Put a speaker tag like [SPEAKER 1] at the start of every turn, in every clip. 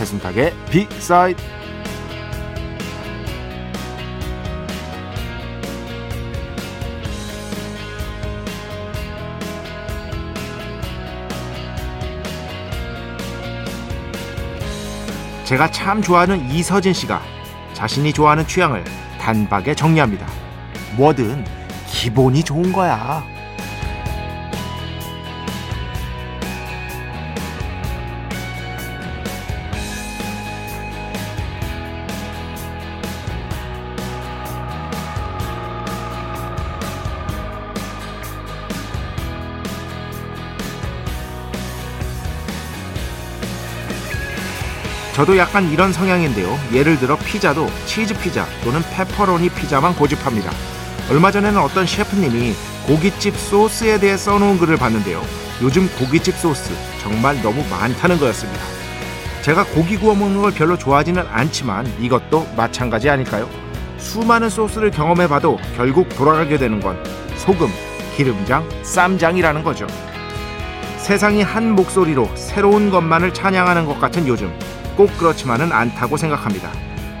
[SPEAKER 1] 배순탁의 비사이드 제가 참 좋아하는 이서진 씨가 자신이 좋아하는 취향을 단박에 정리합니다. 뭐든 기본이 좋은 거야. 저도 약간 이런 성향인데요. 예를 들어 피자도 치즈 피자 또는 페퍼로니 피자만 고집합니다. 얼마 전에는 어떤 셰프님이 고깃집 소스에 대해 써놓은 글을 봤는데요. 요즘 고깃집 소스 정말 너무 많다는 거였습니다. 제가 고기 구워 먹는 걸 별로 좋아하지는 않지만 이것도 마찬가지 아닐까요? 수많은 소스를 경험해봐도 결국 돌아가게 되는 건 소금, 기름장, 쌈장이라는 거죠. 세상이 한 목소리로 새로운 것만을 찬양하는 것 같은 요즘 꼭 그렇지만은 않다고 생각합니다.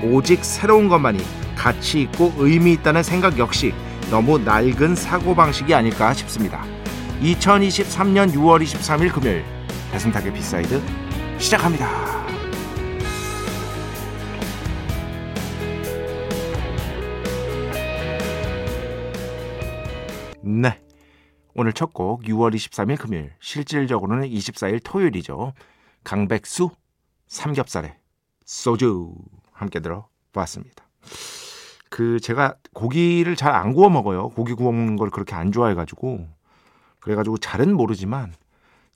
[SPEAKER 1] 오직 새로운 것만이 가치 있고 의미 있다는 생각 역시 너무 낡은 사고방식이 아닐까 싶습니다. 2023년 6월 23일 금요일 배순탁의 B side 시작합니다. 네. 오늘 첫 곡 6월 23일 금요일 실질적으로는 24일 토요일이죠. 강백수 삼겹살에 소주 함께 들어봤습니다. 그 제가 고기를 잘 안 구워 먹어요. 고기 구워 먹는 걸 그렇게 안 좋아해가지고 그래가지고 잘은 모르지만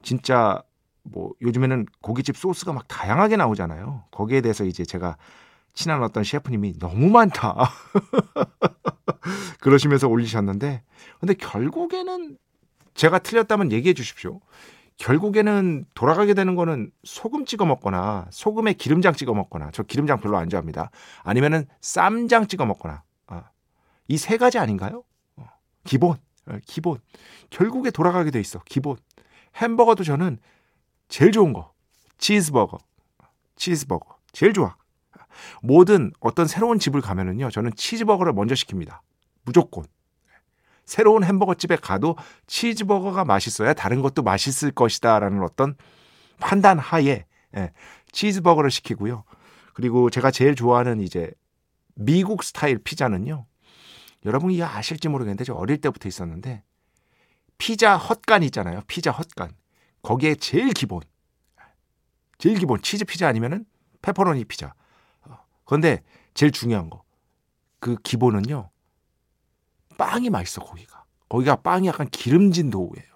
[SPEAKER 1] 진짜 뭐 요즘에는 고깃집 소스가 막 다양하게 나오잖아요. 거기에 대해서 이제 제가 친한 어떤 셰프님이 너무 많다 그러시면서 올리셨는데 근데 결국에는 제가 틀렸다면 얘기해 주십시오. 결국에는 돌아가게 되는 거는 소금 찍어 먹거나 소금에 기름장 찍어 먹거나 저 기름장 별로 안 좋아합니다. 아니면은 쌈장 찍어 먹거나 아, 이 세 가지 아닌가요? 어, 기본 어, 기본. 결국에 돌아가게 돼 있어 기본. 햄버거도 저는 제일 좋은 거 치즈버거 치즈버거 제일 좋아. 모든 어떤 새로운 집을 가면은요 저는 치즈버거를 먼저 시킵니다. 무조건 새로운 햄버거 집에 가도 치즈버거가 맛있어야 다른 것도 맛있을 것이다라는 어떤 판단 하에 예, 치즈버거를 시키고요. 그리고 제가 제일 좋아하는 이제 미국 스타일 피자는요. 여러분이 아실지 모르겠는데 저 어릴 때부터 있었는데 피자 헛간 있잖아요. 피자 헛간. 거기에 제일 기본 제일 기본 치즈 피자 아니면은 페퍼로니 피자. 그런데 제일 중요한 거 그 기본은요. 빵이 맛있어 거기가. 거기가 빵이 약간 기름진 도우예요.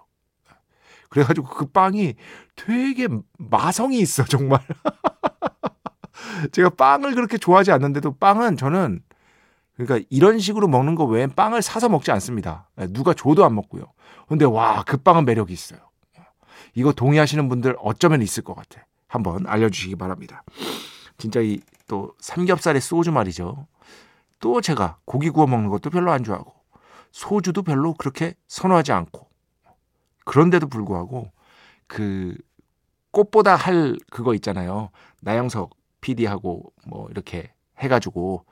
[SPEAKER 1] 그래가지고 그 빵이 되게 마성이 있어 정말. 제가 빵을 그렇게 좋아하지 않는데도 빵은 저는 그러니까 이런 식으로 먹는 거 외엔 빵을 사서 먹지 않습니다. 예, 누가 줘도 안 먹고요. 근데 와 그 빵은 매력이 있어요. 이거 동의하시는 분들 어쩌면 있을 것 같아. 한번 알려주시기 바랍니다. 진짜 이 또 삼겹살에 소주 말이죠. 또 제가 고기 구워 먹는 것도 별로 안 좋아하고 소주도 별로 그렇게 선호하지 않고 그런데도 불구하고 그 꽃보다 할 그거 있잖아요. 나영석 PD하고 뭐 이렇게 해가지고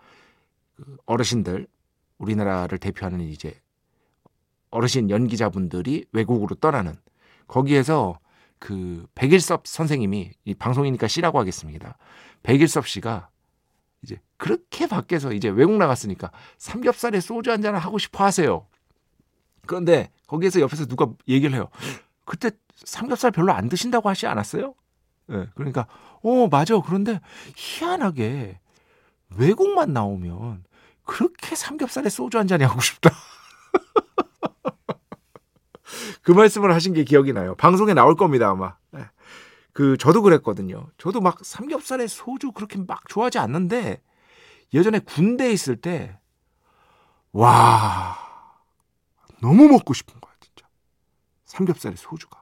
[SPEAKER 1] 그 어르신들 우리나라를 대표하는 이제 어르신 연기자분들이 외국으로 떠나는 거기에서 그 백일섭 선생님이 이 방송이니까 씨라고 하겠습니다. 백일섭 씨가 이제 그렇게 밖에서 이제 외국 나갔으니까 삼겹살에 소주 한 잔을 하고 싶어 하세요. 그런데 거기에서 옆에서 누가 얘기를 해요. 그때 삼겹살 별로 안 드신다고 하지 않았어요? 예. 네, 그러니까 어 맞아. 그런데 희한하게 외국만 나오면 그렇게 삼겹살에 소주 한 잔이 하고 싶다. 그 말씀을 하신 게 기억이 나요. 방송에 나올 겁니다, 아마. 네. 그, 저도 그랬거든요. 저도 막 삼겹살에 소주 그렇게 막 좋아하지 않는데, 예전에 군대에 있을 때, 와, 너무 먹고 싶은 거야, 진짜. 삼겹살에 소주가.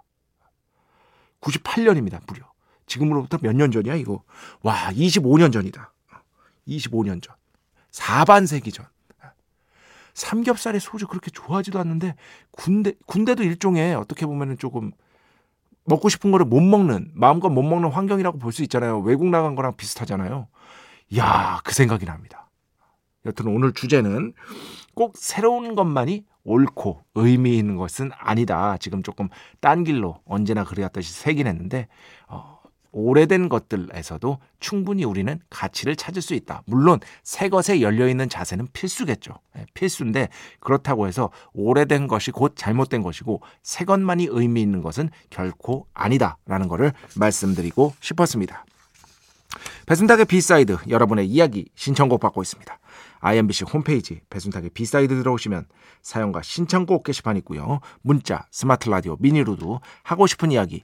[SPEAKER 1] 98년입니다, 무려. 지금으로부터 몇 년 전이야, 이거. 와, 25년 전이다. 25년 전. 4반세기 전. 삼겹살에 소주 그렇게 좋아하지도 않는데 군대 군대도 일종의 어떻게 보면은 조금 먹고 싶은 거를 못 먹는 마음껏 못 먹는 환경이라고 볼 수 있잖아요. 외국 나간 거랑 비슷하잖아요. 야, 그 생각이 납니다. 여튼 오늘 주제는 꼭 새로운 것만이 옳고 의미 있는 것은 아니다. 지금 조금 딴 길로 언제나 그래왔듯이 새긴 했는데 어, 오래된 것들에서도 충분히 우리는 가치를 찾을 수 있다. 물론 새 것에 열려 있는 자세는 필수겠죠. 예, 필수인데 그렇다고 해서 오래된 것이 곧 잘못된 것이고 새 것만이 의미 있는 것은 결코 아니다라는 것을 말씀드리고 싶었습니다. 배순탁의 B side 여러분의 이야기 신청곡 받고 있습니다. iMBC 홈페이지 배순탁의 B side 들어오시면 사연과 신청곡 게시판 있고요. 문자, 스마트 라디오, 미니로도 하고 싶은 이야기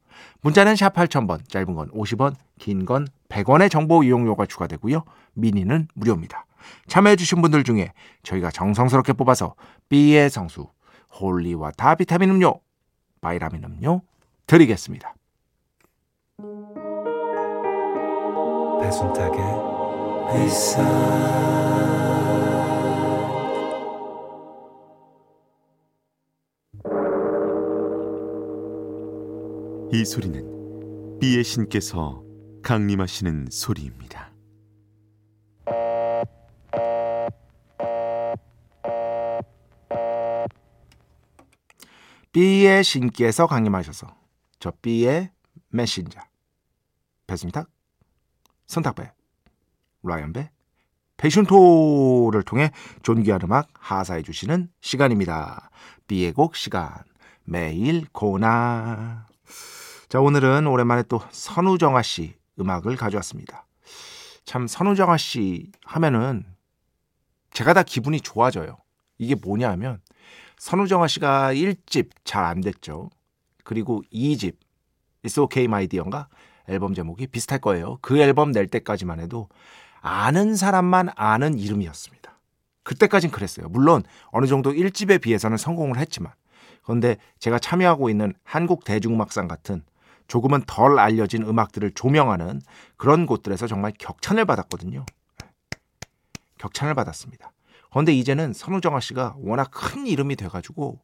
[SPEAKER 1] 문자는 샵 8000번, 짧은 건 50원, 긴 건 100원의 정보 이용료가 추가되고요. 미니는 무료입니다. 참여해주신 분들 중에 저희가 정성스럽게 뽑아서 B의 성수, holy water 비타민 음료, 바이라민 음료 드리겠습니다. 배순탁의 회사
[SPEAKER 2] 이 소리는 비의 신께서 강림하시는 소리입니다.
[SPEAKER 1] B의 신께서 강림하셔서 저 B의 메신저 배순탁, 선탁배, 라이언배, 패션토를 통해 존귀한 음악 하사해 주시는 시간입니다. B의 곡 시간 매일 고나 자, 오늘은 오랜만에 또 선우정아 씨 음악을 가져왔습니다. 참 선우정아 씨 하면은 제가 다 기분이 좋아져요. 이게 뭐냐 하면 선우정아 씨가 1집 잘 안 됐죠. 그리고 2집 It's Okay My Dear인가 앨범 제목이 비슷할 거예요. 그 앨범 낼 때까지만 해도 아는 사람만 아는 이름이었습니다. 그때까진 그랬어요. 물론 어느 정도 1집에 비해서는 성공을 했지만 그런데 제가 참여하고 있는 한국 대중음악상 같은 조금은 덜 알려진 음악들을 조명하는 그런 곳들에서 정말 격찬을 받았거든요. 격찬을 받았습니다. 그런데 이제는 선우정아 씨가 워낙 큰 이름이 돼가지고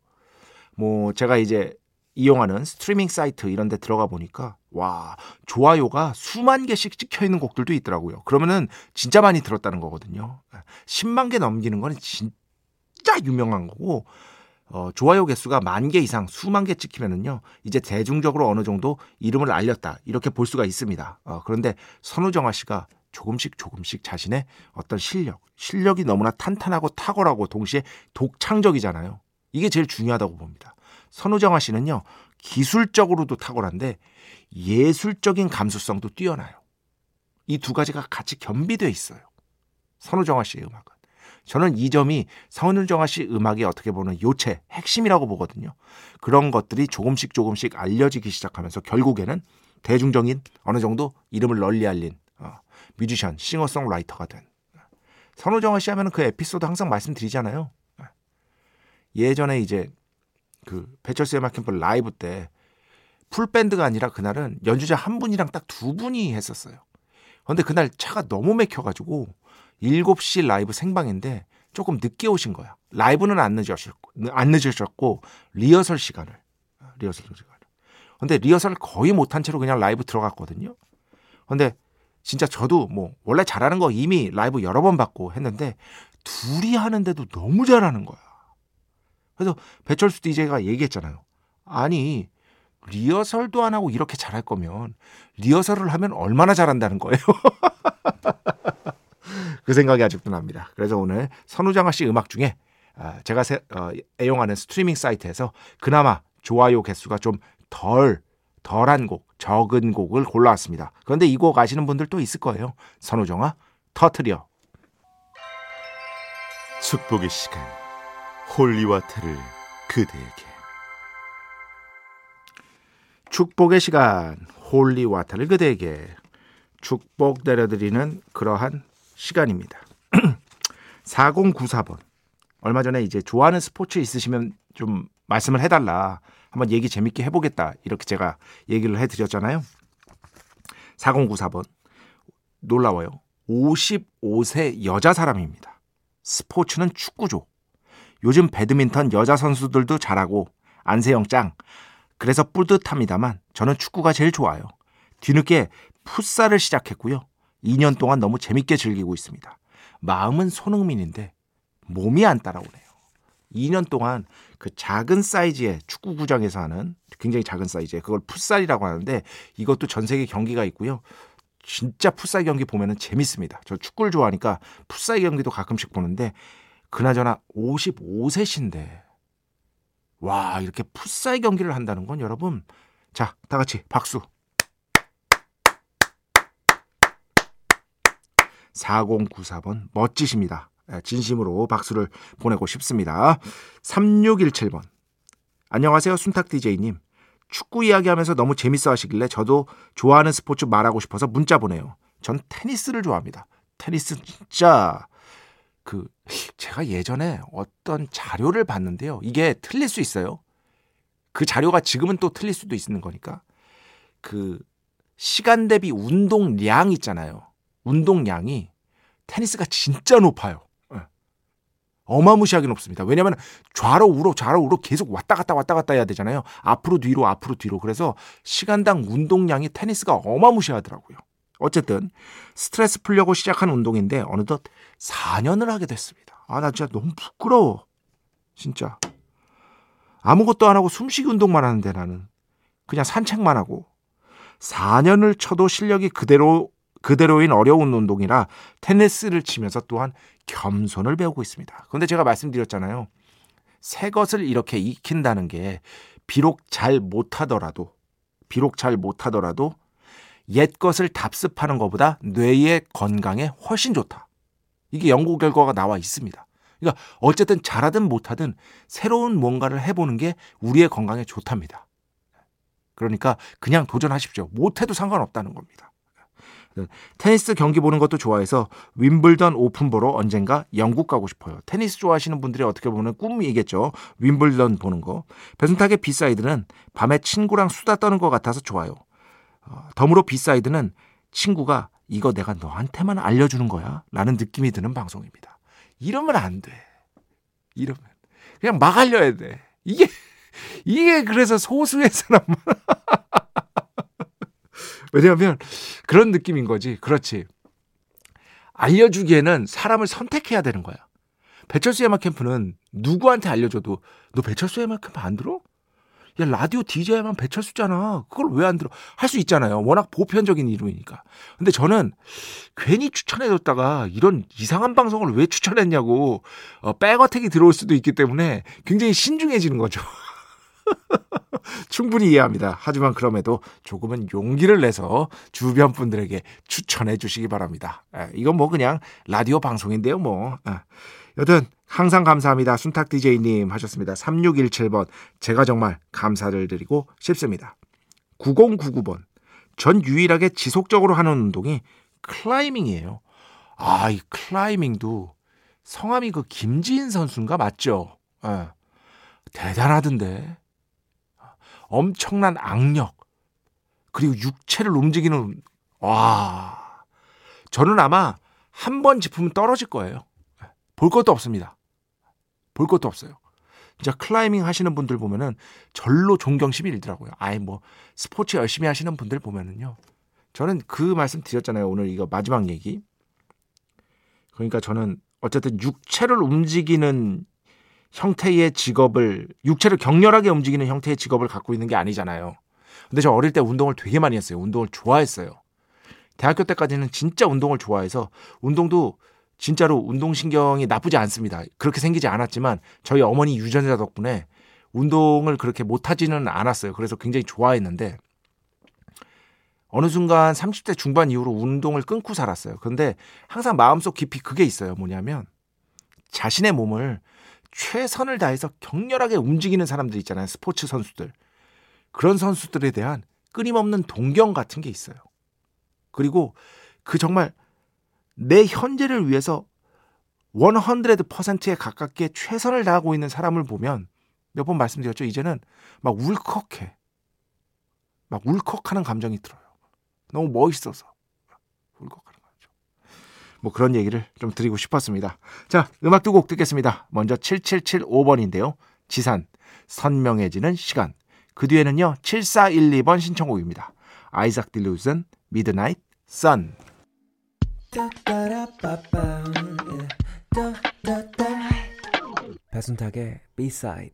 [SPEAKER 1] 뭐 제가 이제 이용하는 스트리밍 사이트 이런 데 들어가 보니까 와 좋아요가 수만 개씩 찍혀 있는 곡들도 있더라고요. 그러면은 진짜 많이 들었다는 거거든요. 10만 개 넘기는 거는 진짜 유명한 거고 어, 좋아요 개수가 만 개 이상 수만 개 찍히면은요 이제 대중적으로 어느 정도 이름을 알렸다 이렇게 볼 수가 있습니다. 어, 그런데 선우정아 씨가 조금씩 조금씩 자신의 어떤 실력, 실력이 너무나 탄탄하고 탁월하고 동시에 독창적이잖아요. 이게 제일 중요하다고 봅니다. 선우정아 씨는요 기술적으로도 탁월한데 예술적인 감수성도 뛰어나요. 이 두 가지가 같이 겸비되어 있어요. 선우정아 씨의 음악은. 저는 이 점이 선우정아 씨 음악의 어떻게 보면 요체, 핵심이라고 보거든요. 그런 것들이 조금씩 조금씩 알려지기 시작하면서 결국에는 대중적인 어느 정도 이름을 널리 알린 어, 뮤지션, 싱어송라이터가 된 선우정아 씨 하면 그 에피소드 항상 말씀드리잖아요. 예전에 이제 그 배철수의 캠프 라이브 때 full band가 아니라 그날은 연주자 한 분이랑 딱 두 분이 했었어요. 그런데 그날 차가 너무 막혀가지고 7시 라이브 생방인데 조금 늦게 오신 거야. 라이브는 안 늦으셨고, 안 늦으셨고, 리허설 시간을. 리허설 시간을. 근데 리허설 거의 못한 채로 그냥 라이브 들어갔거든요. 근데 진짜 저도 뭐, 원래 잘하는 거 이미 라이브 여러 번 봤고 했는데, 둘이 하는데도 너무 잘하는 거야. 그래서 배철수 DJ가 얘기했잖아요. 아니 리허설도 안 하고 이렇게 잘할 거면 리허설을 하면 얼마나 잘한다는 거예요. 그 생각이 아직도 납니다. 그래서 오늘 선우정아 씨 음악 중에 아, 제가 어, 애용하는 스트리밍 사이트에서 그나마 좋아요 개수가 좀 덜 덜한 곡, 적은 곡을 골라왔습니다. 그런데 이 곡 아시는 분들 도 있을 거예요. 선우정아 터트려.
[SPEAKER 2] 축복의 시간 holy water를 그대에게
[SPEAKER 1] 축복의 시간 holy water를 그대에게 축복 내려드리는 그러한 시간입니다. 4094번 얼마 전에 이제 좋아하는 스포츠 있으시면 좀 말씀을 해달라 한번 얘기 재밌게 해보겠다 이렇게 제가 얘기를 해드렸잖아요. 4094번 놀라워요. 55세 여자 사람입니다. 스포츠는 축구죠. 요즘 배드민턴 여자 선수들도 잘하고 안세영 짱. 그래서 뿌듯합니다만 저는 축구가 제일 좋아요. 뒤늦게 풋살을 시작했고요. 2년 동안 너무 재밌게 즐기고 있습니다. 마음은 손흥민인데 몸이 안 따라오네요. 2년 동안 그 작은 사이즈의 축구 구장에서 하는 굉장히 작은 사이즈의 그걸 풋살이라고 하는데 이것도 전 세계 경기가 있고요. 진짜 풋살 경기 보면은 재밌습니다. 저 축구를 좋아하니까 풋살 경기도 가끔씩 보는데 그나저나 55세신데 와 이렇게 풋살 경기를 한다는 건 여러분 자 다 같이 박수 4094번 멋지십니다. 예, 진심으로 박수를 보내고 싶습니다. 3617번. 안녕하세요. 순탁 DJ님. 축구 이야기하면서 너무 재밌어 하시길래 저도 좋아하는 스포츠 말하고 싶어서 문자 보내요. 전 테니스를 좋아합니다. 테니스 진짜 그 제가 예전에 어떤 자료를 봤는데요. 이게 틀릴 수 있어요. 그 자료가 지금은 또 틀릴 수도 있는 거니까. 그 시간 대비 운동량 있잖아요. 운동량이 테니스가 진짜 높아요. 어마무시하게 높습니다. 왜냐하면 좌로 우로 좌로 우로 계속 왔다 갔다 왔다 갔다 해야 되잖아요. 앞으로 뒤로 앞으로 뒤로. 그래서 시간당 운동량이 테니스가 어마무시하더라고요. 어쨌든 스트레스 풀려고 시작한 운동인데 어느덧 4년을 하게 됐습니다. 아 나 진짜 너무 부끄러워. 진짜. 아무것도 안 하고 숨쉬기 운동만 하는데 나는 그냥 산책만 하고 4년을 쳐도 실력이 그대로 그대로인 어려운 운동이라 테니스를 치면서 또한 겸손을 배우고 있습니다. 그런데 제가 말씀드렸잖아요. 새 것을 이렇게 익힌다는 게 비록 잘 못하더라도 비록 잘 못하더라도 옛 것을 답습하는 것보다 뇌의 건강에 훨씬 좋다. 이게 연구 결과가 나와 있습니다. 그러니까 어쨌든 잘하든 못하든 새로운 뭔가를 해보는 게 우리의 건강에 좋답니다. 그러니까 그냥 도전하십시오. 못해도 상관없다는 겁니다. 테니스 경기 보는 것도 좋아해서 윔블던 오픈 보러 언젠가 영국 가고 싶어요. 테니스 좋아하시는 분들이 어떻게 보면 꿈이겠죠. 윔블던 보는 거. 배순탁의 B side는 밤에 친구랑 수다 떠는 것 같아서 좋아요. 어, 덤으로 B side는 친구가 이거 내가 너한테만 알려주는 거야. 라는 느낌이 드는 방송입니다. 이러면 안 돼. 이러면. 그냥 막 알려야 돼. 이게, 이게 그래서 소수의 사람. 왜냐하면 그런 느낌인 거지. 그렇지. 알려주기에는 사람을 선택해야 되는 거야. 배철수 의마 캠프는 누구한테 알려줘도 너 배철수 의마 캠프 안 들어? 야 라디오 DJ만 배철수잖아. 그걸 왜 안 들어? 할 수 있잖아요. 워낙 보편적인 이름이니까. 근데 저는 괜히 추천해줬다가 이런 이상한 방송을 왜 추천했냐고 어, 백어택이 들어올 수도 있기 때문에 굉장히 신중해지는 거죠. 충분히 이해합니다. 하지만 그럼에도 조금은 용기를 내서 주변 분들에게 추천해 주시기 바랍니다. 에, 이건 뭐 그냥 라디오 방송인데요, 뭐. 에. 여튼 항상 감사합니다. 순탁 DJ님 하셨습니다. 3617번 제가 정말 감사를 드리고 싶습니다. 9099번 전 유일하게 지속적으로 하는 운동이 클라이밍이에요. 아, 이 클라이밍도 성함이 그 김지인 선수인가 맞죠? 에. 대단하던데. 엄청난 악력 그리고 육체를 움직이는 와 저는 아마 한 번 짚으면 떨어질 거예요. 볼 것도 없습니다. 볼 것도 없어요. 진짜 클라이밍 하시는 분들 보면은 절로 존경심이 일더라고요. 아예 뭐 스포츠 열심히 하시는 분들 보면은요. 저는 그 말씀 드렸잖아요. 오늘 이거 마지막 얘기. 그러니까 저는 어쨌든 육체를 움직이는 형태의 직업을 육체를 격렬하게 움직이는 형태의 직업을 갖고 있는 게 아니잖아요. 근데 저 어릴 때 운동을 되게 많이 했어요. 운동을 좋아했어요. 대학교 때까지는 진짜 운동을 좋아해서 운동도 진짜로 운동신경이 나쁘지 않습니다. 그렇게 생기지 않았지만 저희 어머니 유전자 덕분에 운동을 그렇게 못하지는 않았어요. 그래서 굉장히 좋아했는데 어느 순간 30대 중반 이후로 운동을 끊고 살았어요. 그런데 항상 마음속 깊이 그게 있어요. 뭐냐면 자신의 몸을 최선을 다해서 격렬하게 움직이는 사람들 있잖아요. 스포츠 선수들. 그런 선수들에 대한 끊임없는 동경 같은 게 있어요. 그리고 그 정말 내 현재를 위해서 100%에 가깝게 최선을 다하고 있는 사람을 보면 몇 번 말씀드렸죠. 이제는 막 울컥해. 막 울컥하는 감정이 들어요. 너무 멋있어서. 울컥하는. 뭐 그런 얘기를 좀 드리고 싶었습니다. 자, 음악 두 곡 듣겠습니다. 먼저 7775번인데요. 지산, 선명해지는 시간. 그 뒤에는요. 7412번 신청곡입니다. Isaac Delusion, Midnight Sun.
[SPEAKER 3] 배순탁의 B-side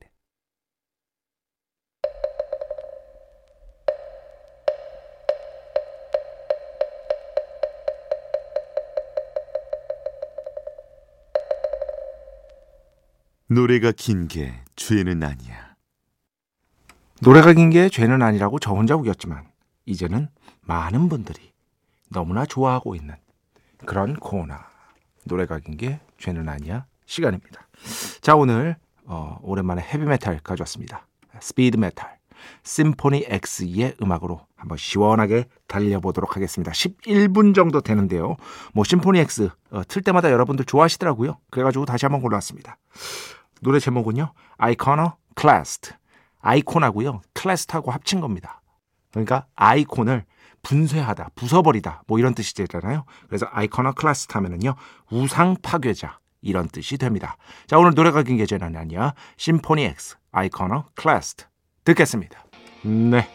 [SPEAKER 2] 노래가 긴 게 죄는 아니야.
[SPEAKER 1] 노래가 긴 게 죄는 아니라고 저 혼자 우겼지만 이제는 많은 분들이 너무나 좋아하고 있는 그런 코너 노래가 긴 게 죄는 아니야 시간입니다. 자 오늘 어, 오랜만에 헤비메탈 가져왔습니다. speed metal Symphony X의 음악으로 한번 시원하게 달려보도록 하겠습니다. 11분 정도 되는데요. 뭐 Symphony X 어, 틀 때마다 여러분들 좋아하시더라고요. 그래가지고 다시 한번 골라왔습니다. 노래 제목은요. Iconoclast 아이콘하고요. clast하고 합친 겁니다. 그러니까 아이콘을 분쇄하다, 부숴버리다 뭐 이런 뜻이 되잖아요. 그래서 iconoclast 하면은요. 우상 파괴자 이런 뜻이 됩니다. 자 오늘 노래가 긴 게 죄는 아니야. Symphony X Iconoclast 듣겠습니다. 네.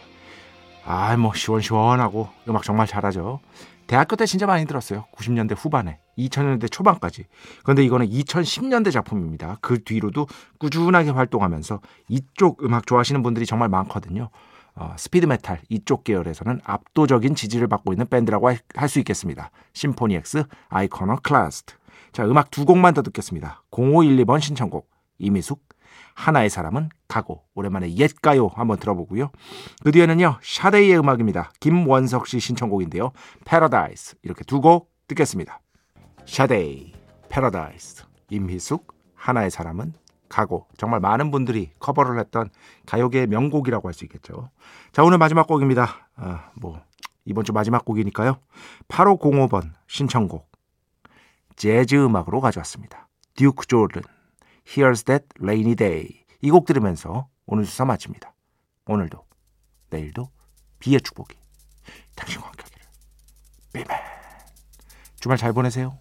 [SPEAKER 1] 아, 뭐 시원시원하고 음악 정말 잘하죠. 대학교 때 진짜 많이 들었어요. 90년대 후반에, 2000년대 초반까지. 그런데 이거는 2010년대 작품입니다. 그 뒤로도 꾸준하게 활동하면서 이쪽 음악 좋아하시는 분들이 정말 많거든요. 어, speed metal 이쪽 계열에서는 압도적인 지지를 받고 있는 밴드라고 할 수 있겠습니다. Symphony X, Iconoclast. 자, 음악 두 곡만 더 듣겠습니다. 0512번 신청곡, 임희숙, 하나의 사람은 가고 오랜만에 옛가요 한번 들어보고요. 그 뒤에는요 Sade의 음악입니다. 김원석 씨 신청곡인데요. 패러다이스 이렇게 두 곡 듣겠습니다. Sade, 패러다이스, 임희숙, 하나의 사람은 가고 정말 많은 분들이 커버를 했던 가요계의 명곡이라고 할 수 있겠죠. 자 오늘 마지막 곡입니다. 아, 뭐 이번 주 마지막 곡이니까요. 8505번 신청곡 재즈 음악으로 가져왔습니다. Duke Jordan Here's That Rainy Day 이 곡 들으면서 오늘 수사 마칩니다. 오늘도 내일도 비의 축복이 당신과 함께 하기를. 비맨 주말 잘 보내세요.